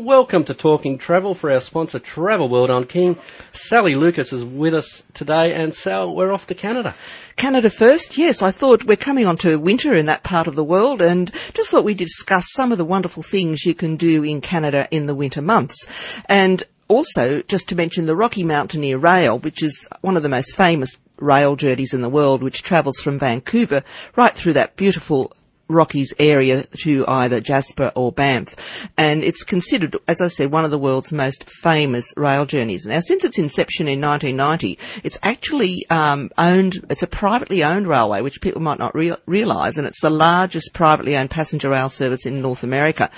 Welcome to Talking Travel for our sponsor Travel World on King. Sally Lucas is with us today and Sal, we're off to Canada. Canada first, yes. I thought we're coming on to winter in that part of the world and just thought we'd discuss some of the wonderful things you can do in Canada in the winter months. And also, just to mention the Rocky Mountaineer Rail, which is one of the most famous rail journeys in the world, which travels from Vancouver right through that beautiful Rockies area to either Jasper or Banff. And it's considered, as I said, one of the world's most famous rail journeys. Now, since its inception in 1990, it's actually um, owned, it's a privately owned railway, which people might not re- realise, and it's the largest privately owned passenger rail service in North America.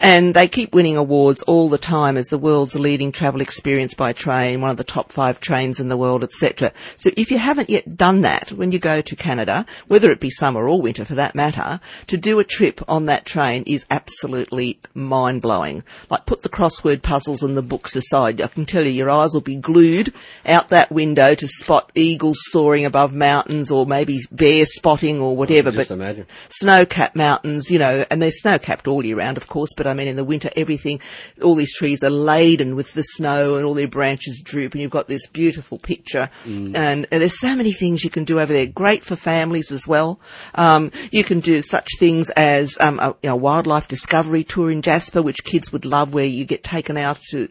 And they keep winning awards all the time as the world's leading travel experience by train, one of the top five trains in the world, etc. So if you haven't yet done that, when you go to Canada, whether it be summer or winter for that matter, to do a trip on that train is absolutely mind blowing. Like put the crossword puzzles and the books aside. I can tell you your eyes will be glued out that window to spot eagles soaring above mountains or maybe bear spotting or whatever. Just but imagine. snow-capped mountains, you know, and they're snow-capped all year round, of course, but I mean in the winter everything, all these trees are laden with the snow and all their branches droop and you've got this beautiful picture. And, and there's so many things you can do over there. Great for families as well. Um, you can do such things as um, a, you know, wildlife discovery tour in Jasper, which kids would love, where you get taken out to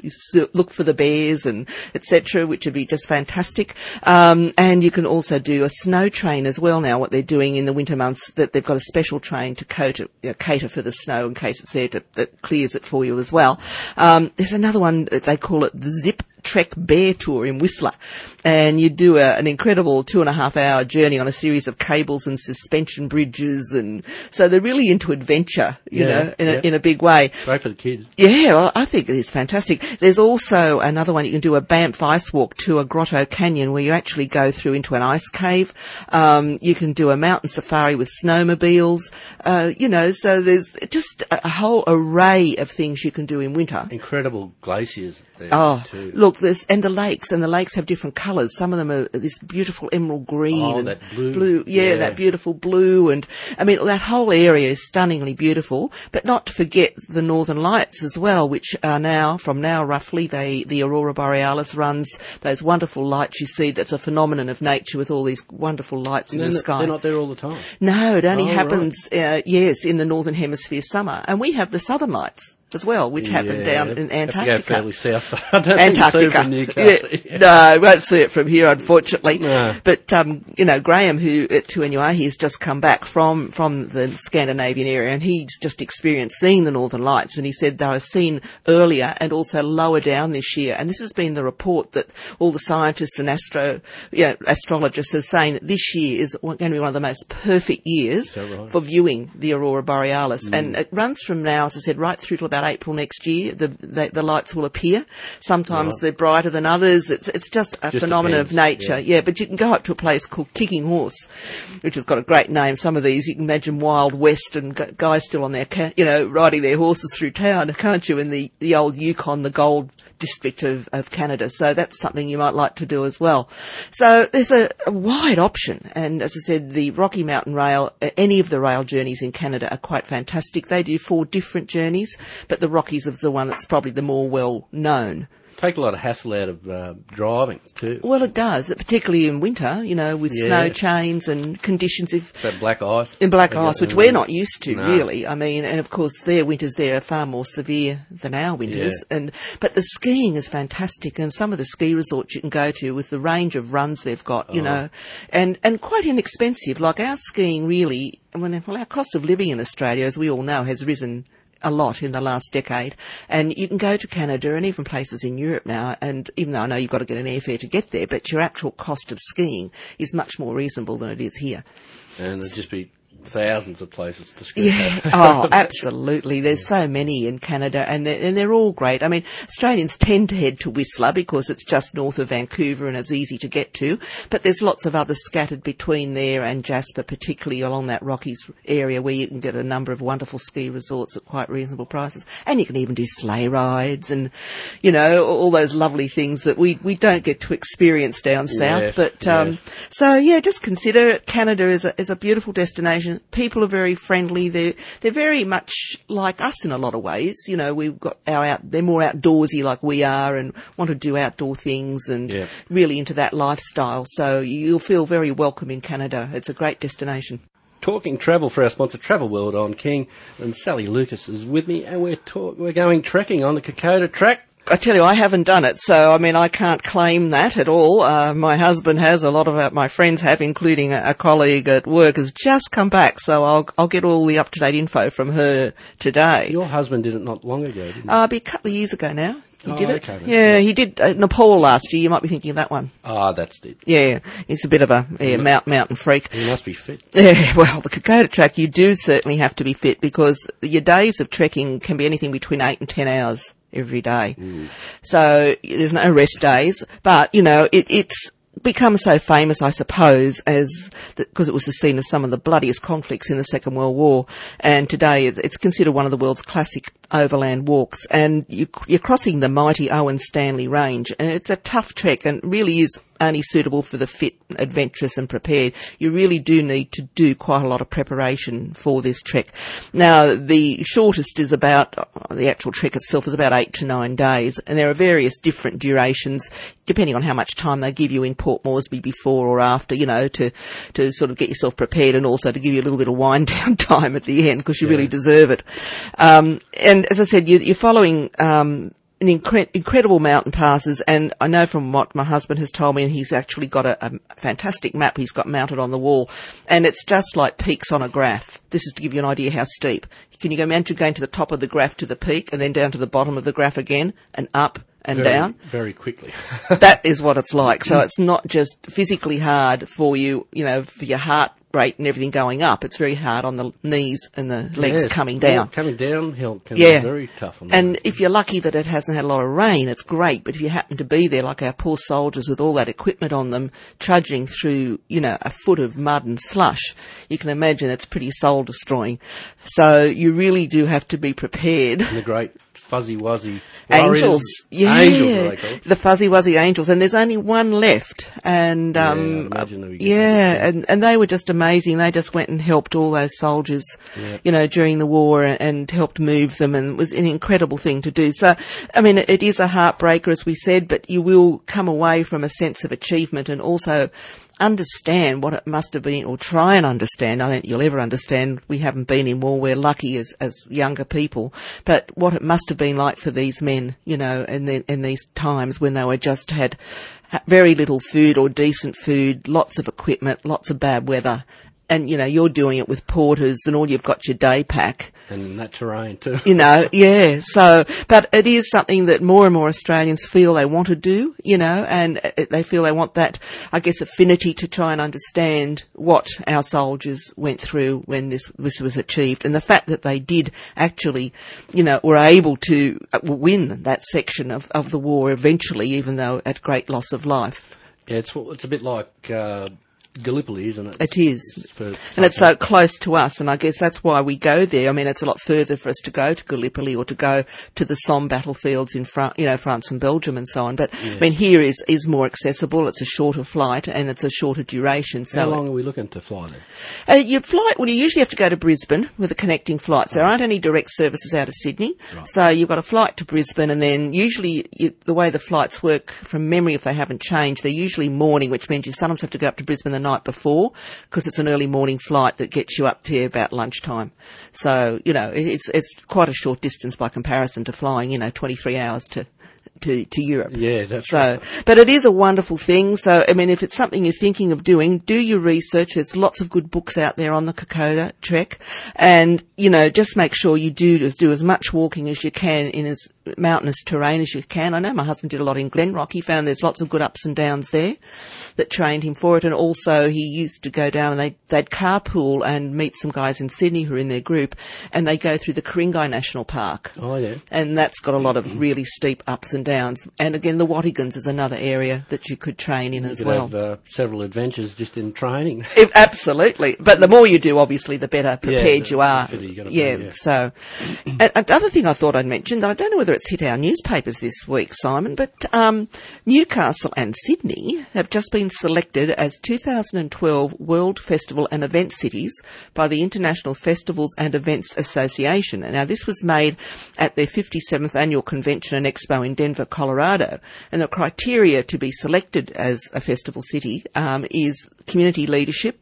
look for the bears and etc., which would be just fantastic. Um, and you can also do a snow train as well now. What they're doing in the winter months, that they've got a special train to cater, you know, cater for the snow in case it's there to, that clears it for you as well. Um, there's another one they call it the Zip Trek Bear Tour in Whistler, and you do a, an incredible two and a half hour journey on a series of cables and suspension bridges, and so they're really into adventure, you Yeah, know, in a, in a big way. Great for the kids. Yeah, well, I think it is fantastic. There's also another one you can do a Banff ice walk to a grotto canyon where you actually go through into an ice cave. Um, you can do a mountain safari with snowmobiles. Uh, you know, so there's just a, a whole array of things you can do in winter. Incredible glaciers there Oh, too. look, there's, and the lakes, and the lakes have different colours. Some of them are this beautiful emerald green Oh, and that blue. yeah, Yeah. that beautiful blue, and I mean that whole area is stunningly beautiful. But not to forget the northern lights as well, which are now from now roughly they the aurora borealis runs those wonderful lights you see. That's a phenomenon of nature with all these wonderful lights in the sky. they're not there all the time. No, it only Oh, right. happens, uh, yes, in the northern hemisphere summer, and we have the southern lights as well, which Yeah. down in Antarctica. fairly south. I don't think you see it Antarctica. Newcastle. Yeah. No, won't see it from here, unfortunately. No. But um, you know, Graham, who at 2NUR, he's just come back from from the Scandinavian area, and he's just experienced seeing the Northern Lights, and he said they were seen earlier and also lower down this year. And this has been the report that all the scientists and astro, yeah, astrologists are saying that this year is going to be one of the most perfect years right? for viewing the aurora borealis, and it runs from now, as I said, right through to about April next year. The the, the lights will appear. Sometimes they're brighter than others. It's it's just a Just phenomenon of nature. Yeah. but you can go up to a place called Kicking Horse, which has got a great name. Some of these you can imagine Wild West and guys still on their ca- you know riding their horses through town, can't you? In the the old Yukon, the gold district of, of Canada. So that's something you might like to do as well. So there's a, a wide option. And as I said, the Rocky Mountain Rail, any of the rail journeys in Canada are quite fantastic. They do four different journeys, but the Rockies is the one that's probably the more well known. Take a lot of hassle out of uh, driving too. Well, it does, particularly in winter, you know, with Yeah. snow chains and conditions. If That black ice. in black ice, which we're not used to, No. really. I mean, and of course, their winters there are far more severe than our winters. Yeah. And but the skiing is fantastic, and some of the ski resorts you can go to with the range of runs they've got, you Oh. know, and and quite inexpensive. Like our skiing, really. When well, our cost of living in Australia, as we all know, has risen a lot in the last decade. And you can go to Canada and even places in Europe now, and even though I know you've got to get an airfare to get there, but your actual cost of skiing is much more reasonable than it is here. And there'd just be thousands of places to ski. Yeah. Oh, absolutely. There's so many in Canada, and they're, and they're all great. I mean, Australians tend to head to Whistler because it's just north of Vancouver and it's easy to get to. But there's lots of others scattered between there and Jasper, particularly along that Rockies area, where you can get a number of wonderful ski resorts at quite reasonable prices. And you can even do sleigh rides and, you know, all those lovely things that we we don't get to experience down south. Yes, but um, yes. so yeah, just consider it. Canada is a is a beautiful destination mean, people are very friendly. They're they're very much like us in a lot of ways. You know, we've got our out. They're more outdoorsy like we are, and want to do outdoor things, and Yeah. really into that lifestyle. So you'll feel very welcome in Canada. It's a great destination. Talking travel for our sponsor Travel World on King, and Sally Lucas is with me, and we're talk- we're going trekking on the Kokoda track. I tell you, I haven't done it, so I mean, I can't claim that at all. Uh, my husband has, a lot of uh, my friends have, including a, a colleague at work, has just come back, so I'll I'll get all the up to date info from her today. Your husband did it not long ago, didn't he? Uh, be a couple of years ago now. He Oh, did it. okay then. Yeah, he did uh, Nepal last year. You might be thinking of that one. Ah, that's it. Yeah, he's a bit of a yeah, mount, mountain freak. He must be fit. Yeah, well, the Kokoda track, you do certainly have to be fit because your days of trekking can be anything between eight and ten hours every day. Mm. So there's no rest days, but you know, it, it's become so famous, I suppose, as because it was the scene of some of the bloodiest conflicts in the Second World War, and today it's, it's considered one of the world's classic overland walks. And you, you're crossing the mighty Owen Stanley Range, and it's a tough trek, and really is only suitable for the fit, adventurous, and prepared. You really do need to do quite a lot of preparation for this trek. Now, the shortest is about uh, the actual trek itself is about eight to nine days, and there are various different durations depending on how much time they give you in Port Moresby before or after. You know, to to sort of get yourself prepared, and also to give you a little bit of wind down time at the end because you really deserve it. Um, and as I said, you, you're following. Um, an incre- incredible mountain passes, and I know from what my husband has told me, and he's actually got a, a fantastic map he's got mounted on the wall, and it's just like peaks on a graph. This is to give you an idea how steep. Can you go imagine going to the top of the graph to the peak, and then down to the bottom of the graph again, and up and Very, down? very quickly. that is what it's like. So it's not just physically hard for you, you know, for your heart rate and everything going up. It's very hard on the knees and the legs Yes. coming down. coming downhill can Yeah. be very tough on And if you're lucky that it hasn't had a lot of rain, it's great. But if you happen to be there, like our poor soldiers with all that equipment on them, trudging through, you know, a foot of mud and slush, you can imagine it's pretty soul destroying. So you really do have to be prepared. the great fuzzy wuzzy. Angels, yeah, Angels, are they called? the fuzzy wuzzy angels, and there's only one left, and Yeah, um, I imagine we get yeah, and and they were just amazing. They just went and helped all those soldiers, you know, during the war, and, and helped move them, and it was an incredible thing to do. So, I mean, it, it is a heartbreaker, as we said, but you will come away from a sense of achievement, and also understand what it must have been, or try and understand. I don't think you'll ever understand. We haven't been in war. We're lucky as, as younger people. But what it must have been like for these men, you know, in, the, in these times when they were just had very little food or decent food, lots of equipment, lots of bad weather. And, you know, you're doing it with porters and all you've got your day pack And that terrain too. you know, yeah. So, but it is something that more and more Australians feel they want to do, you know, and uh, they feel they want that, I guess, affinity to try and understand what our soldiers went through when this, this was achieved. And the fact that they did actually, you know, were able to uh, win that section of, of the war eventually, even though at great loss of life. Yeah, it's it's a bit like uh, Gallipoli, isn't it? It is. And it's so close to us, and I guess that's why we go there. I mean, it's a lot further for us to go to Gallipoli or to go to the Somme battlefields in France, you know, France and Belgium and so on. But I mean, here is is more accessible. It's a shorter flight and it's a shorter duration. So How long are we looking to fly there? uh, you fly, well, you usually have to go to Brisbane with a connecting flights. There aren't any direct services out of Sydney. So you've got a flight to Brisbane and then usually you, the way the flights work from memory, if they haven't changed, they're usually morning, which means you sometimes have to go up to Brisbane night before because it's an early morning flight that gets you up here about lunchtime. So, you know, it's, it's quite a short distance by comparison to flying, you know, 23 hours to, to, to Europe. Yeah, that's So, right. but it is a wonderful thing. So, I mean, if it's something you're thinking of doing, do your research. There's lots of good books out there on the Kokoda trek. And, you know, just make sure you do just do as much walking as you can in as mountainous terrain as you can. I know my husband did a lot in Glenrock. He found there's lots of good ups and downs there that trained him for it. And also he used to go down and they, they'd carpool and meet some guys in Sydney who are in their group and they go through the Ku-ring-gai National Park Oh yeah. and that's got a lot of really steep ups and downs. And again, the Watagans is another area that you could train in You as could well. have uh, several adventures just in training. If- absolutely, but the more you do, obviously, the better prepared the- you are. you gotta be, yeah, yeah. So, and, and the other thing I thought I'd mention, that I don't know whether it's hit our newspapers this week, Simon, but um, Newcastle and Sydney have just been selected as 2012 World Festival and Event Cities by the International Festivals and Events Association. Now, this was made at their 57th annual convention and expo in Denver, Colorado, and the criteria to be selected as a festival city um, is community leadership,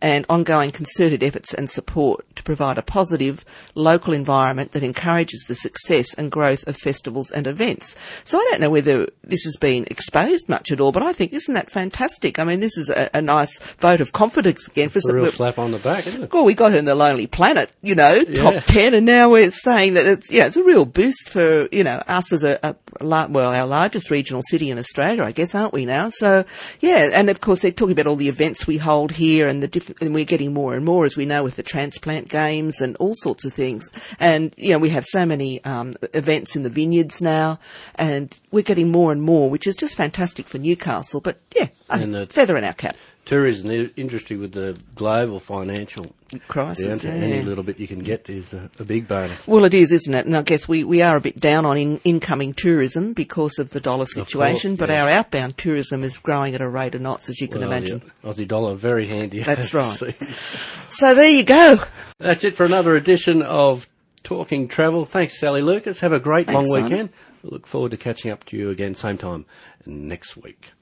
and ongoing concerted efforts and support to provide a positive local environment that encourages the success and growth of festivals and events. So I don't know whether this has been exposed much at all, but I think isn't that fantastic? I mean, this is a, a nice vote of confidence again for a real slap on the back, isn't it? Well, we got in the Lonely Planet, you know, yeah. top ten, and now we're saying that it's yeah, it's a real boost for you know us as a, a well our largest regional city in Australia, I guess, aren't we now? So yeah, and of course they're talking about all the events we hold here and the different, and we're getting more and more, as we know, with the transplant games and all sorts of things. And, you know, we have so many um, events in the vineyards now, and we're getting more and more, which is just fantastic for Newcastle. But, yeah, and a feather in our cap tourism industry with the global financial crisis. Yeah. Any little bit you can get is a, a, big bonus. Well, it is, isn't it? And I guess we, we are a bit down on in, incoming tourism because of the dollar situation, course, but yes. our outbound tourism is growing at a rate of knots, as you can well, imagine. Aussie dollar, very handy. That's right. so there you go. That's it for another edition of Talking Travel. Thanks, Sally Lucas. Have a great Thanks, long weekend. We look forward to catching up to you again same time next week.